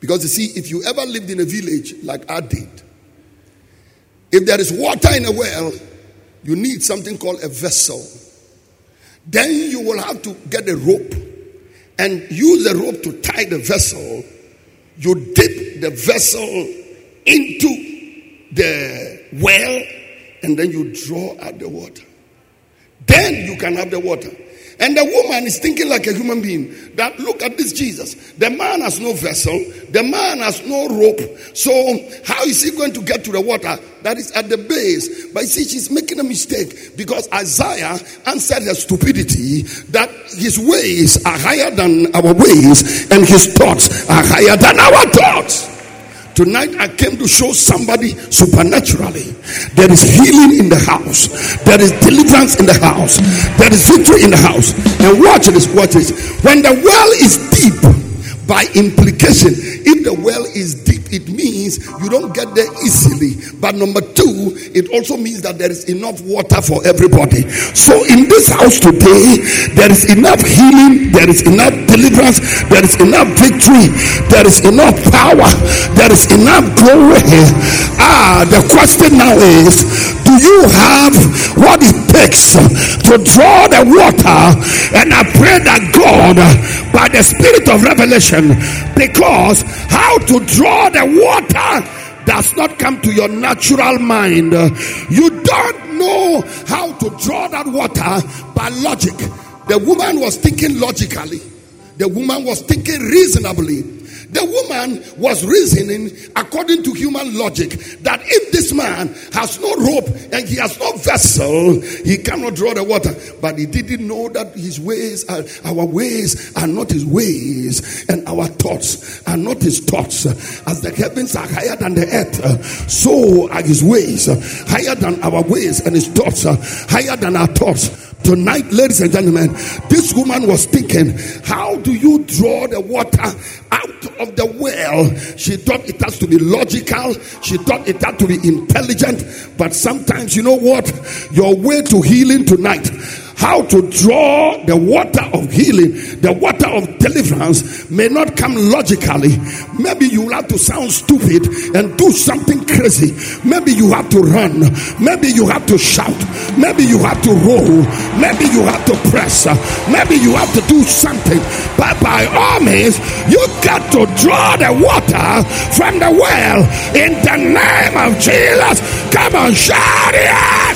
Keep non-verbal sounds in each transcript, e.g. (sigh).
Because you see, if you ever lived in a village like I did, if there is water in a well, you need something called a vessel. Then you will have to get a rope and use the rope to tie the vessel. You dip the vessel into the well and then you draw out the water. Then you can have the water. And the woman is thinking like a human being that look at this Jesus. The man has no vessel, the man has no rope. So, how is he going to get to the water that is at the base? But see, she's making a mistake because Isaiah answered her stupidity that his ways are higher than our ways and his thoughts are higher than our thoughts. Tonight I came to show somebody supernaturally there is healing in the house, there is deliverance in the house, there is victory in the house. And watch this, watch this. When the well is deep, by implication, if the well is deep, it means you don't get there easily. But number two, it also means that there is enough water for everybody. So in this house today, there is enough healing, there is enough deliverance, there is enough victory, there is enough power, there is enough glory. Ah, the question now is do you have what it takes to draw the water? And I pray that God, by the spirit of revelation, because how to draw the water does not come to your natural mind. You don't know how to draw that water by logic. The woman was thinking logically, the woman was thinking reasonably. The woman was reasoning according to human logic that if this man has no rope and he has no vessel, he cannot draw the water. But he didn't know that his ways are our ways are not his ways, and our thoughts are not his thoughts. As the heavens are higher than the earth, so are his ways higher than our ways, and his thoughts higher than our thoughts. Tonight, ladies and gentlemen, this woman was thinking, How do you draw the water out of the well? She thought it has to be logical, she thought it had to be intelligent, but sometimes, you know what? Your way to healing tonight how to draw the water of healing, the water of deliverance may not come logically. Maybe you have to sound stupid and do something crazy. Maybe you have to run. Maybe you have to shout. Maybe you have to roll. Maybe you have to press. Maybe you have to do something. But by all means, you got to draw the water from the well in the name of Jesus. Come on, shout it! Sir,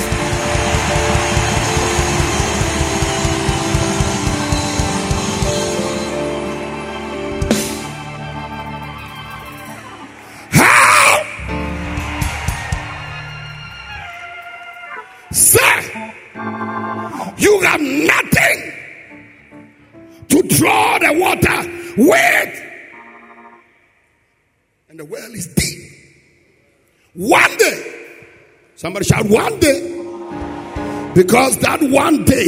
somebody shout, one day. Because that one day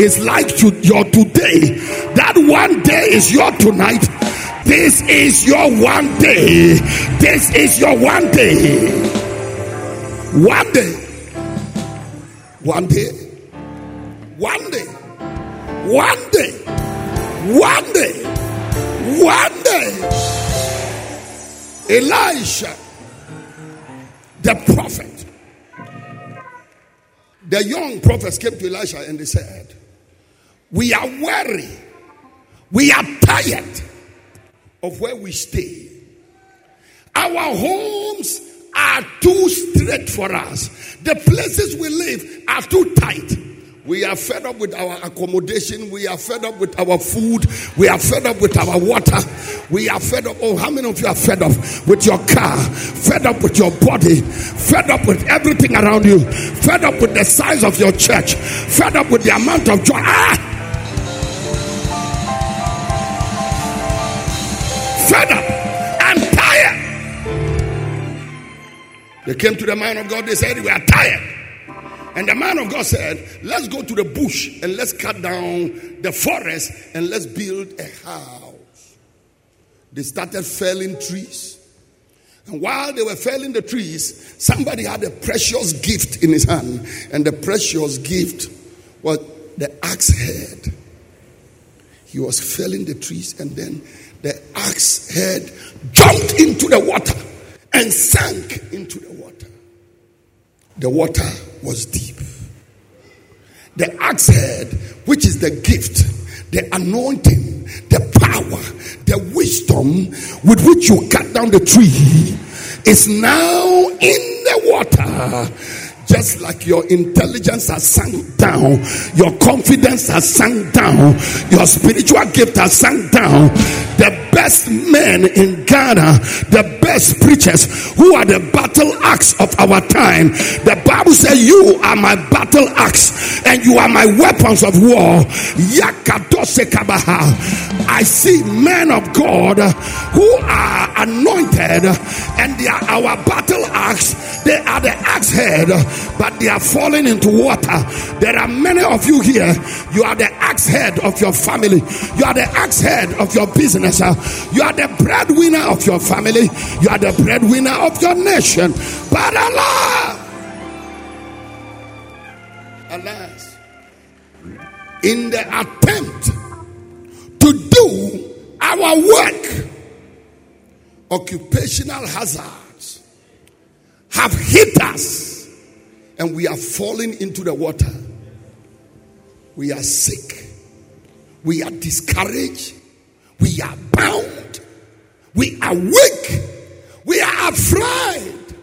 is like to your today. That one day is your tonight. This is your one day. This is your one day. One day. One day, one day, one day, one day, one day, Elisha, the prophet, the young prophets came to Elisha and they said, We are weary, we are tired of where we stay. Our homes are too straight for us. The places we live are too tight. We are fed up with our accommodation. We are fed up with our food. We are fed up with our water. We are fed up. Oh, how many of you are fed up with your car? Fed up with your body? Fed up with everything around you? Fed up with the size of your church? Fed up with the amount of joy? Ah! Fed up. I'm tired. They came to the man of God. They said, We are tired. And the man of God said, Let's go to the bush and let's cut down the forest and let's build a house. They started felling trees. And while they were felling the trees, somebody had a precious gift in his hand. And the precious gift was the axe head. He was felling the trees, and then the axe head jumped into the water and sank into the water. The water was deep. The axe head, which is the gift, the anointing, the power, the wisdom with which you cut down the tree, is now in the water just like your intelligence has sunk down, your confidence has sunk down, your spiritual gift has sunk down. The best men in Ghana, the best preachers who are the battle axe of our time. The Bible says, You are my battle axe and you are my weapons of war. I see men of God who are anointed and they are our battle axe. They are the axe head but they are falling into water. There are many of you here. You are the axe head of your family. You are the axe head of your business. You are the breadwinner of your family. You are the breadwinner of your nation. But Allah, alas, in the attempt to do our work, occupational hazards have hit us and we are falling into the water. We are sick. We are discouraged. We are bound. We are weak. We are afraid.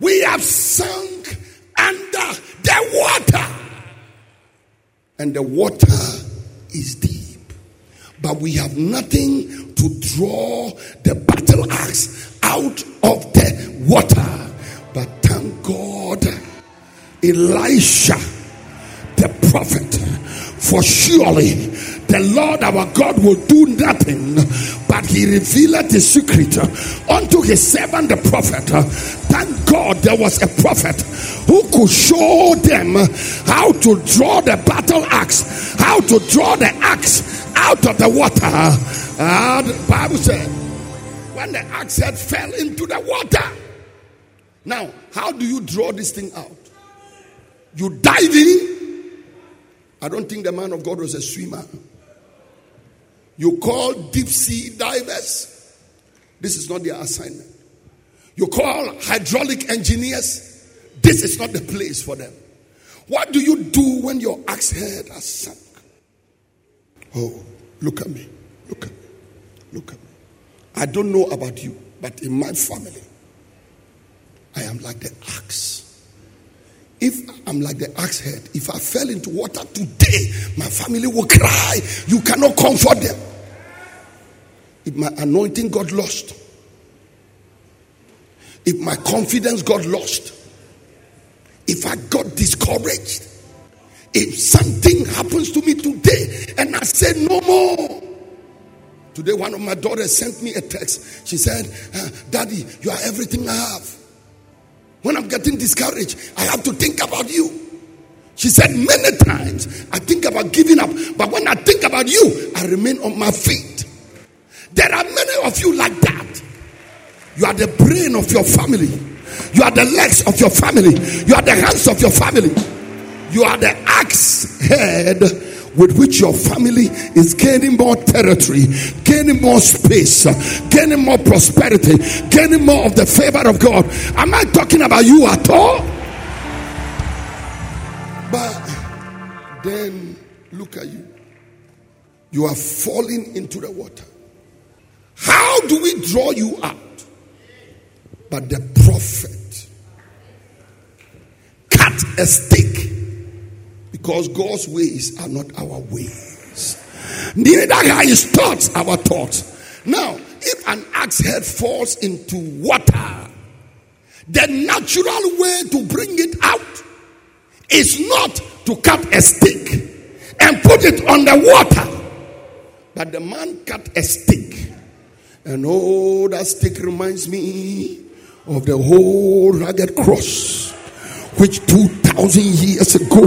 We have sunk under the water. And the water is deep. But we have nothing to draw the battle axe out of the water. But thank God Elisha, the prophet. For surely the Lord our God will do nothing, but he revealed the secret unto his servant the prophet. Thank God there was a prophet who could show them how to draw the battle axe, how to draw the axe out of the water. Uh, the Bible said, when the axe head fell into the water. Now, how do you draw this thing out? You dive in. I don't think the man of God was a swimmer. You call deep sea divers. This is not their assignment. You call hydraulic engineers. This is not the place for them. What do you do when your axe head has sunk? Oh, look at me. Look at me. Look at me. I don't know about you, but in my family, I am like the axe. If I'm like the axe head, if I fell into water today, my family will cry. You cannot comfort them. If my anointing got lost, if my confidence got lost, if I got discouraged, if something happens to me today and I say no more. Today, one of my daughters sent me a text. She said, uh, Daddy, you are everything I have. When I'm getting discouraged, I have to think about you. She said many times, I think about giving up, but when I think about you, I remain on my feet. There are many of you like that. You are the brain of your family, you are the legs of your family, you are the hands of your family, you are the axe head with which your family is gaining more territory, gaining more space, gaining more prosperity, gaining more of the favor of God. Am I talking about you at all? But then look at you. You are falling into the water. How do we draw you out? But the prophet cut a stick because God's ways are not our ways. Neither are his thoughts our thoughts. Now, if an axe head falls into water, the natural way to bring it out is not to cut a stick and put it on the water. But the man cut a stick. And oh, that stick reminds me of the whole rugged cross which 2,000 years ago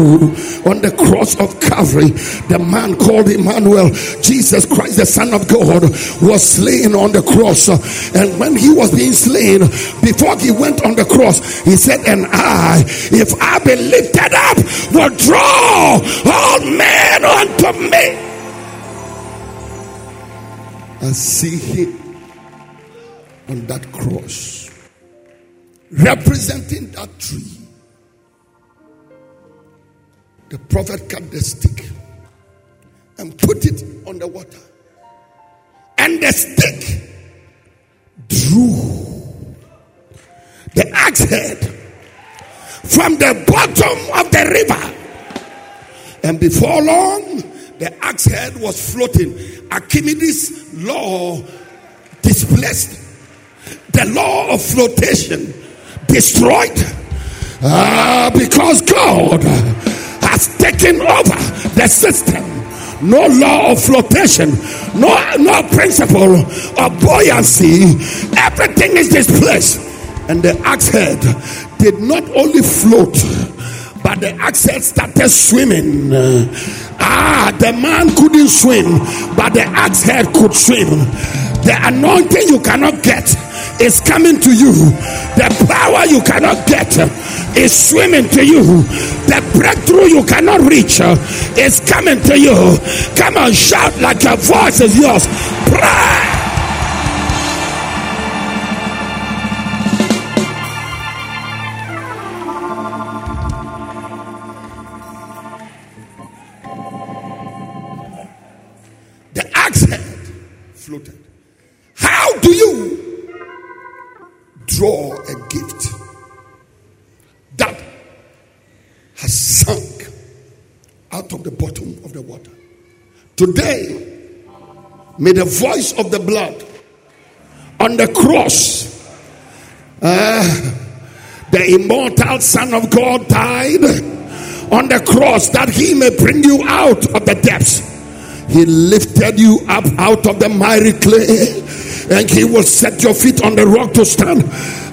on the cross of Calvary, the man called Emmanuel, Jesus Christ, the Son of God, was slain on the cross. And when he was being slain, before he went on the cross, he said, And I, if I be lifted up, will draw all men unto me. I see him on that cross, representing that tree. The prophet cut the stick and put it on the water, and the stick drew the axe head from the bottom of the river. And before long, the axe head was floating. Archimedes' law displaced the law of flotation, destroyed. Uh, because God has taken over the system. No law of flotation, no, no principle of buoyancy. Everything is displaced. And the axe head did not only float, but the axe head started swimming. Ah, the man couldn't swim, but the axe head could swim. The anointing you cannot get is coming to you. The power you cannot get is swimming to you. The breakthrough you cannot reach is coming to you. Come on, shout like your voice is yours. Pray. Today, may the voice of the blood on the cross, uh, the immortal Son of God died on the cross that he may bring you out of the depths. He lifted you up out of the miry clay and he will set your feet on the rock to stand.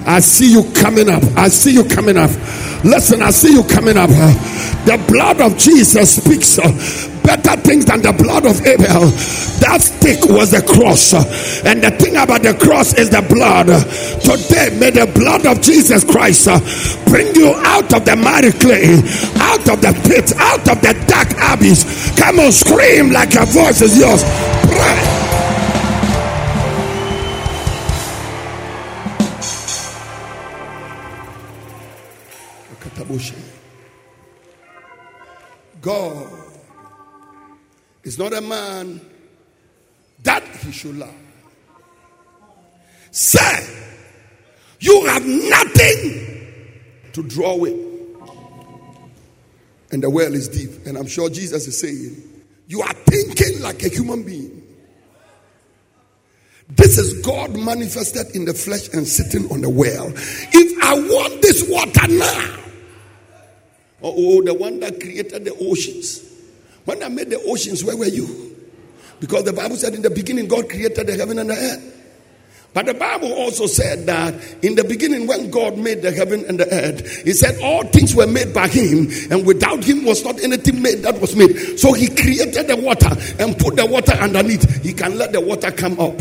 I see you coming up. I see you coming up. Listen, I see you coming up. The blood of Jesus speaks uh, better things than the blood of Abel. That stick was the cross. And the thing about the cross is the blood. Today, may the blood of Jesus Christ uh, bring you out of the miry clay, out of the pit, out of the dark abyss. Come on, scream like your voice is yours. Pray. God is not a man that he should lie. Say, you have nothing to draw with. And the well is deep. And I'm sure Jesus is saying, You are thinking like a human being. This is God manifested in the flesh and sitting on the well. If I want this water now, oh, the one that created the oceans. When I made the oceans, where were you? Because the Bible said in the beginning, God created the heaven and the earth. But the Bible also said that in the beginning, when God made the heaven and the earth, He said all things were made by Him, and without Him was not anything made that was made. So He created the water and put the water underneath. He can let the water come up.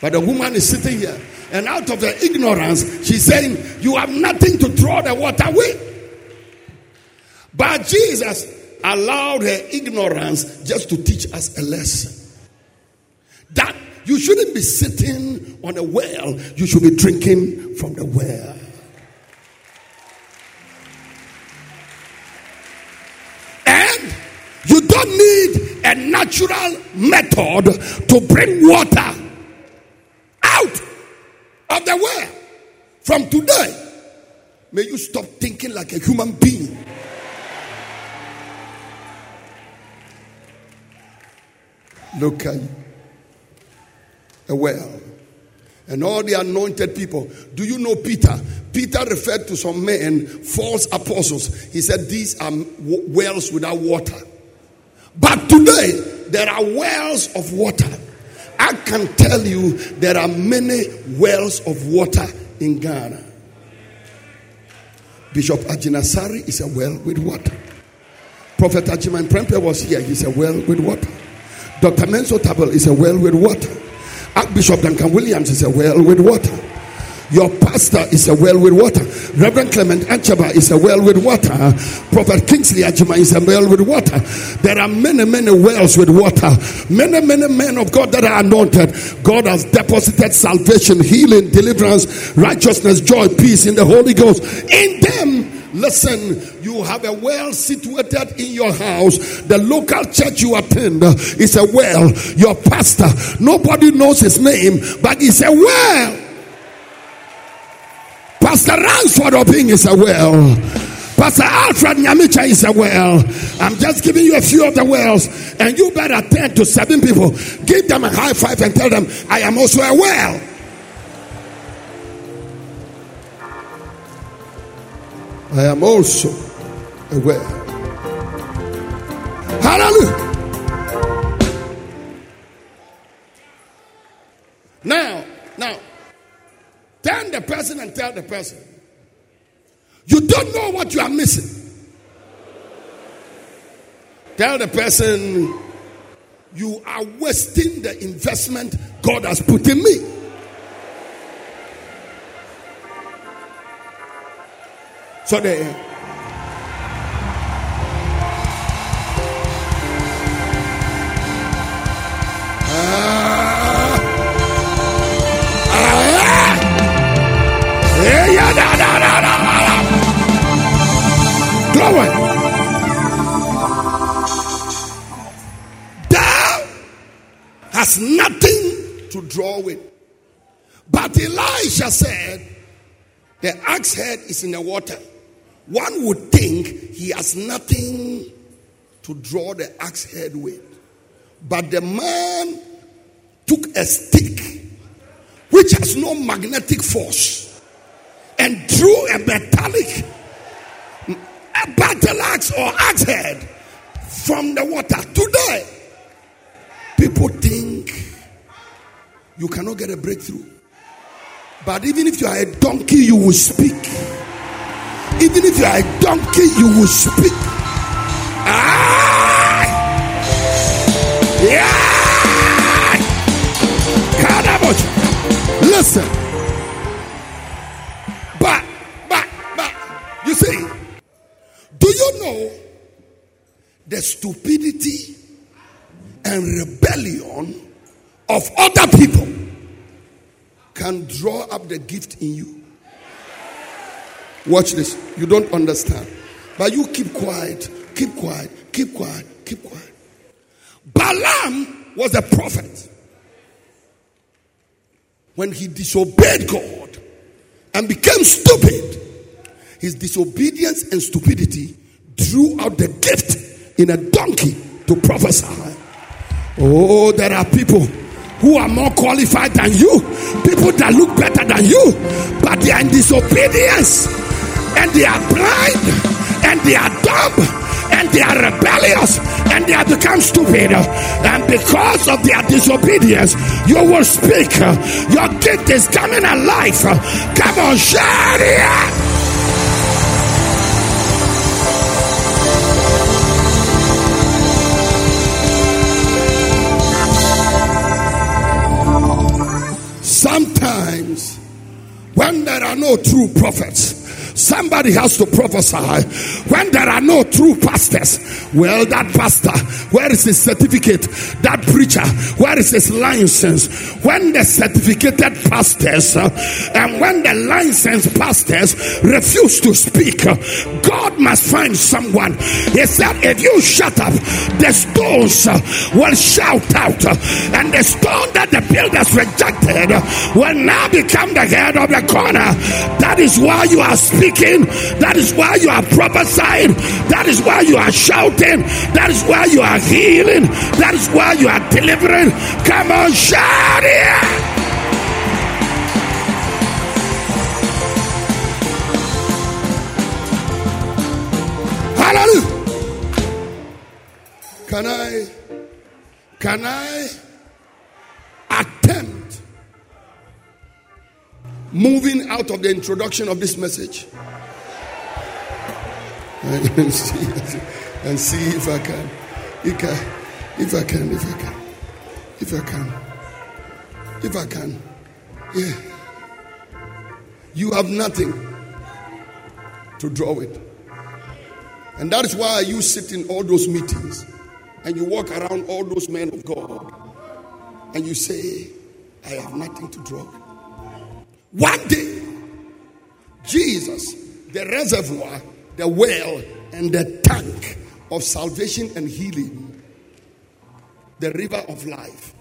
But the woman is sitting here, and out of her ignorance, she's saying, You have nothing to draw the water with. But Jesus allowed her ignorance just to teach us a lesson. That you shouldn't be sitting on a well, you should be drinking from the well. And you don't need a natural method to bring water out of the well. From today, may you stop thinking like a human being. Look at a well. And all the anointed people. Do you know Peter? Peter referred to some men, false apostles. He said, These are wells without water. But today, there are wells of water. I can tell you there are many wells of water in Ghana. Bishop Agyinasare is a well with water. Prophet Agyeman Prempeh was here, he's a well with water. Dr. Mensa Otabil is a well with water. Archbishop Duncan Williams is a well with water. Your pastor is a well with water. Reverend Clement Achaba is a well with water. Prophet Kingsley Ajima is a well with water. There are many, many wells with water. Many, many men of God that are anointed. God has deposited salvation, healing, deliverance, righteousness, joy, peace in the Holy Ghost. In them, Listen, you have a well situated in your house. The local church you attend is a well. Your pastor, nobody knows his name, but it's a well. Pastor Ransford Obeng is a well. Pastor Alfred Nyamicha is a well. I'm just giving you a few of the wells, and you better attend to seven people. Give them a high five and tell them, I am also a well. I am also aware. Hallelujah. Now, now, Turn the person and tell the person. You don't know what you are missing. Tell the person, you are wasting the investment God has put in me. So they ah, has nothing to draw with. But Elisha said, The axe head is in the water. One would think he has nothing to draw the axe head with. But the man took a stick which has no magnetic force and drew a metallic a battle axe or axe head from the water. Today, People think you cannot get a breakthrough. But even if you are a donkey, you will speak. Even if you are a donkey, you will speak. Ah! Yeah! Listen. But, but, but, you see, do you know the stupidity and rebellion of other people can draw up the gift in you. Watch this. You don't understand. But you keep quiet, keep quiet, keep quiet, keep quiet. Balaam was a prophet. When he disobeyed God and became stupid, his disobedience and stupidity drew out the gift in a donkey to prophesy. Oh, there are people who are more qualified than you, people that look better than you, but they are in disobedience and they are blind and they are dumb and they are rebellious and they have become stupid. And because of their disobedience, you will speak. Your gift is coming alive. Come on, shout it. Sometimes, when there are no true prophets, Somebody has to prophesy. When there are no true pastors, well, that pastor, where is his certificate? That preacher, where is his license? When the certificated pastors uh, and when the licensed pastors refuse to speak, uh, God must find someone. He said, If you shut up, the stones uh, will shout out, and the stone that the builders rejected will now become the head of the corner. That is why you are speaking speaking. That is why you are prophesying. That is why you are shouting. That is why you are healing. That is why you are delivering. Come on, shout it. Hallelujah. Can I, can I moving out of the introduction of this message and (laughs) see, and see if I can, if I, if I can, if I can, if I can, if I can, yeah. you have nothing to draw with. And that is why you sit in all those meetings and you walk around all those men of God and you say, I have nothing to draw with. One day, Jesus, the reservoir, the well, and the tank of salvation and healing, the river of life,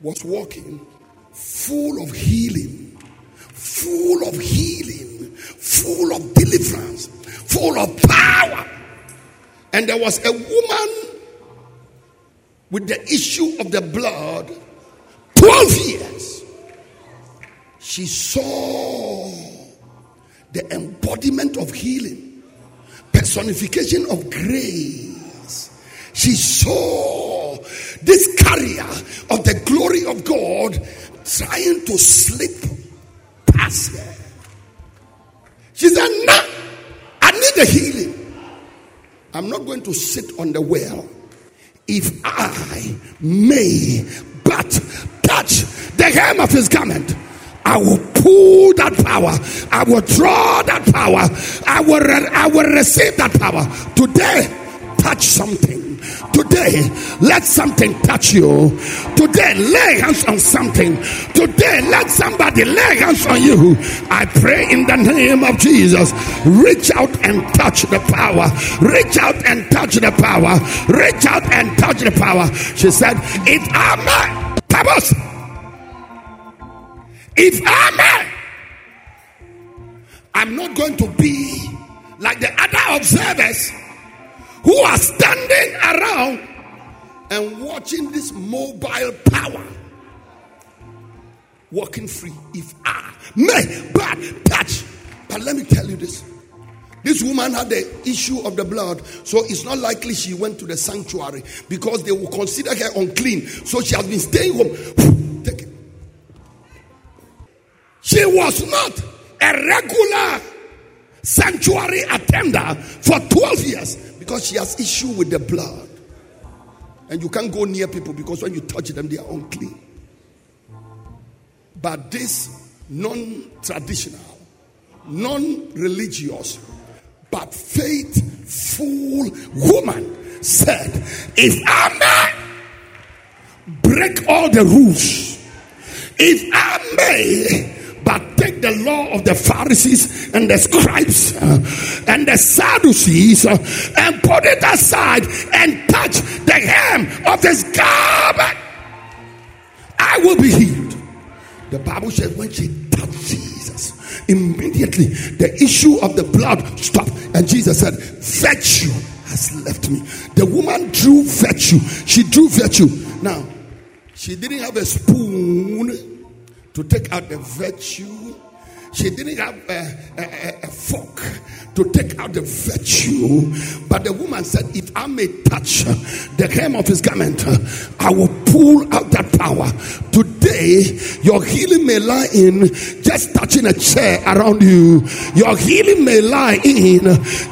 was walking full of healing, full of healing, full of deliverance, full of power. And there was a woman with the issue of the blood 12 years. She saw the embodiment of healing, personification of grace. She saw this carrier of the glory of God trying to slip past her. She said, Nah, I need a healing. I'm not going to sit on the well. If I may but touch the hem of his garment, I will pull that power. I will draw that power. I will, re- I will receive that power. Today, touch something. Today, let something touch you. Today, lay hands on something. Today, let somebody lay hands on you. I pray in the name of Jesus. Reach out and touch the power. Reach out and touch the power. Reach out and touch the power. She said, If I may, Tabos. If may, I'm not going to be like the other observers who are standing around and watching this mobile power walking free. If I may, but touch. But let me tell you this. This woman had the issue of the blood, so it's not likely she went to the sanctuary because they will consider her unclean. So she has been staying home. She was not a regular sanctuary attender for 12 years because she has issue with the blood. And you can't go near people because when you touch them, they are unclean. But this non traditional, non religious, but faithful woman said, If I may break all the rules, if I may but take the law of the Pharisees and the scribes uh, and the Sadducees uh, and put it aside and touch the hem of his garment. I will be healed. The Bible says when she touched Jesus, immediately the issue of the blood stopped, and Jesus said, Virtue has left me. The woman drew virtue. She drew virtue. Now, she didn't have a spoon to take out the virtue. She didn't have a, a, a, fork to take out the virtue. But the woman said, If I may touch the hem of his garment, I will pull out that power. Today, your healing may lie in just touching a chair around you. Your healing may lie in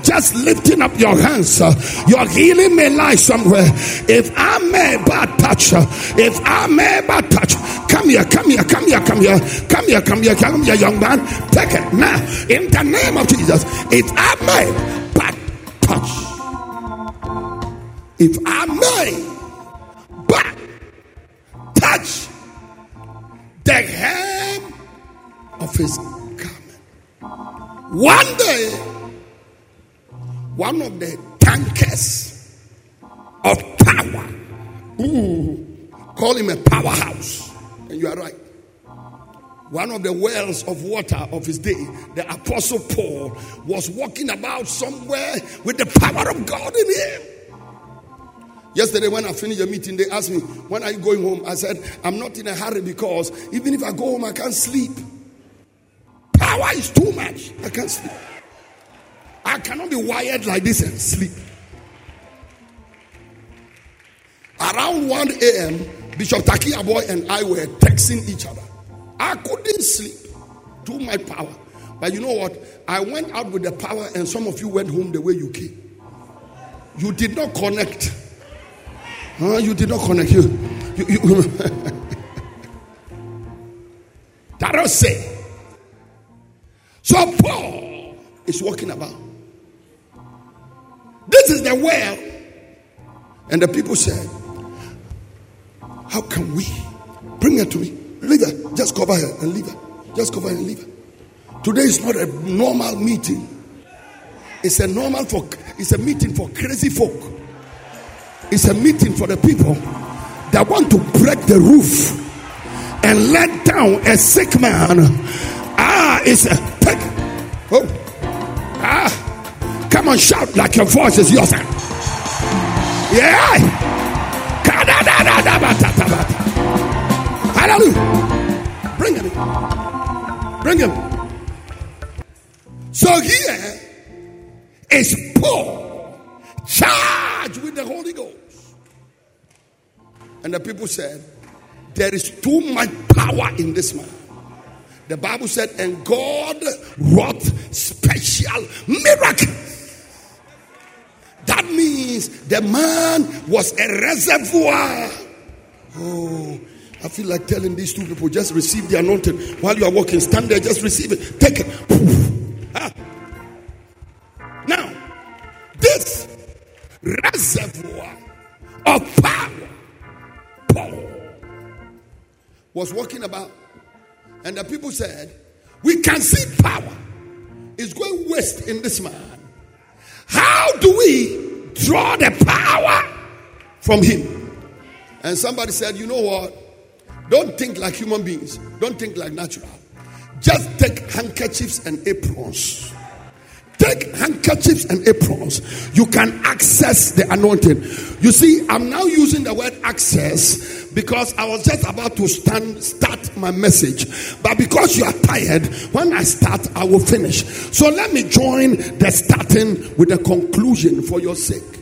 just lifting up your hands. Your healing may lie somewhere. If I may but touch, if I may but touch, come here, come here, come here, come here, come here, come here, come here, young man. Take it now in the name of Jesus. If I may but touch, if I may but touch the hem of his garment. One day, one of the tankers of power, ooh, call him a powerhouse, and you are right one of the wells of water of his day, the Apostle Paul, was walking about somewhere with the power of God in him. Yesterday, when I finished the meeting, they asked me, When are you going home? I said, I'm not in a hurry because even if I go home, I can't sleep. Power is too much. I can't sleep. I cannot be wired like this and sleep. Around 1 a.m., Bishop Tackie-Yarboi and I were texting each other. I couldn't sleep to my power. But you know what? I went out with the power, and some of you went home the way you came. You did not connect. Huh? You did not connect. You, you, you (laughs) that say. So Paul is walking about. This is the well. And the people said, How can we? Bring her to me. Leave her. Just cover her and leave her. Just cover her and leave her. Today is not a normal meeting. It's a normal for it's a meeting for crazy folk. It's a meeting for the people that want to break the roof and let down a sick man. Ah, it's a take. Oh, ah, come on, shout like your voice is yours. Yeah. Hallelujah. Bring him. Bring him. So here is Paul charged with the Holy Ghost. And the people said, There is too much power in this man. The Bible said, And God wrought special miracles. That means the man was a reservoir. Oh, I feel like telling these two people just receive the anointing while you are walking. Stand there, just receive it. Take it. Ah. Now, this reservoir of power Paul was walking about, and the people said, We can see power is going waste in this man. How do we draw the power from him? And somebody said, You know what? Don't think like human beings, don't think like natural. Just take handkerchiefs and aprons Take handkerchiefs and aprons. You can access the anointing. You see, I'm now using the word access because I was just about to stand start my message. But because you are tired, when I start, I will finish. So let me join the starting with the conclusion for your sake.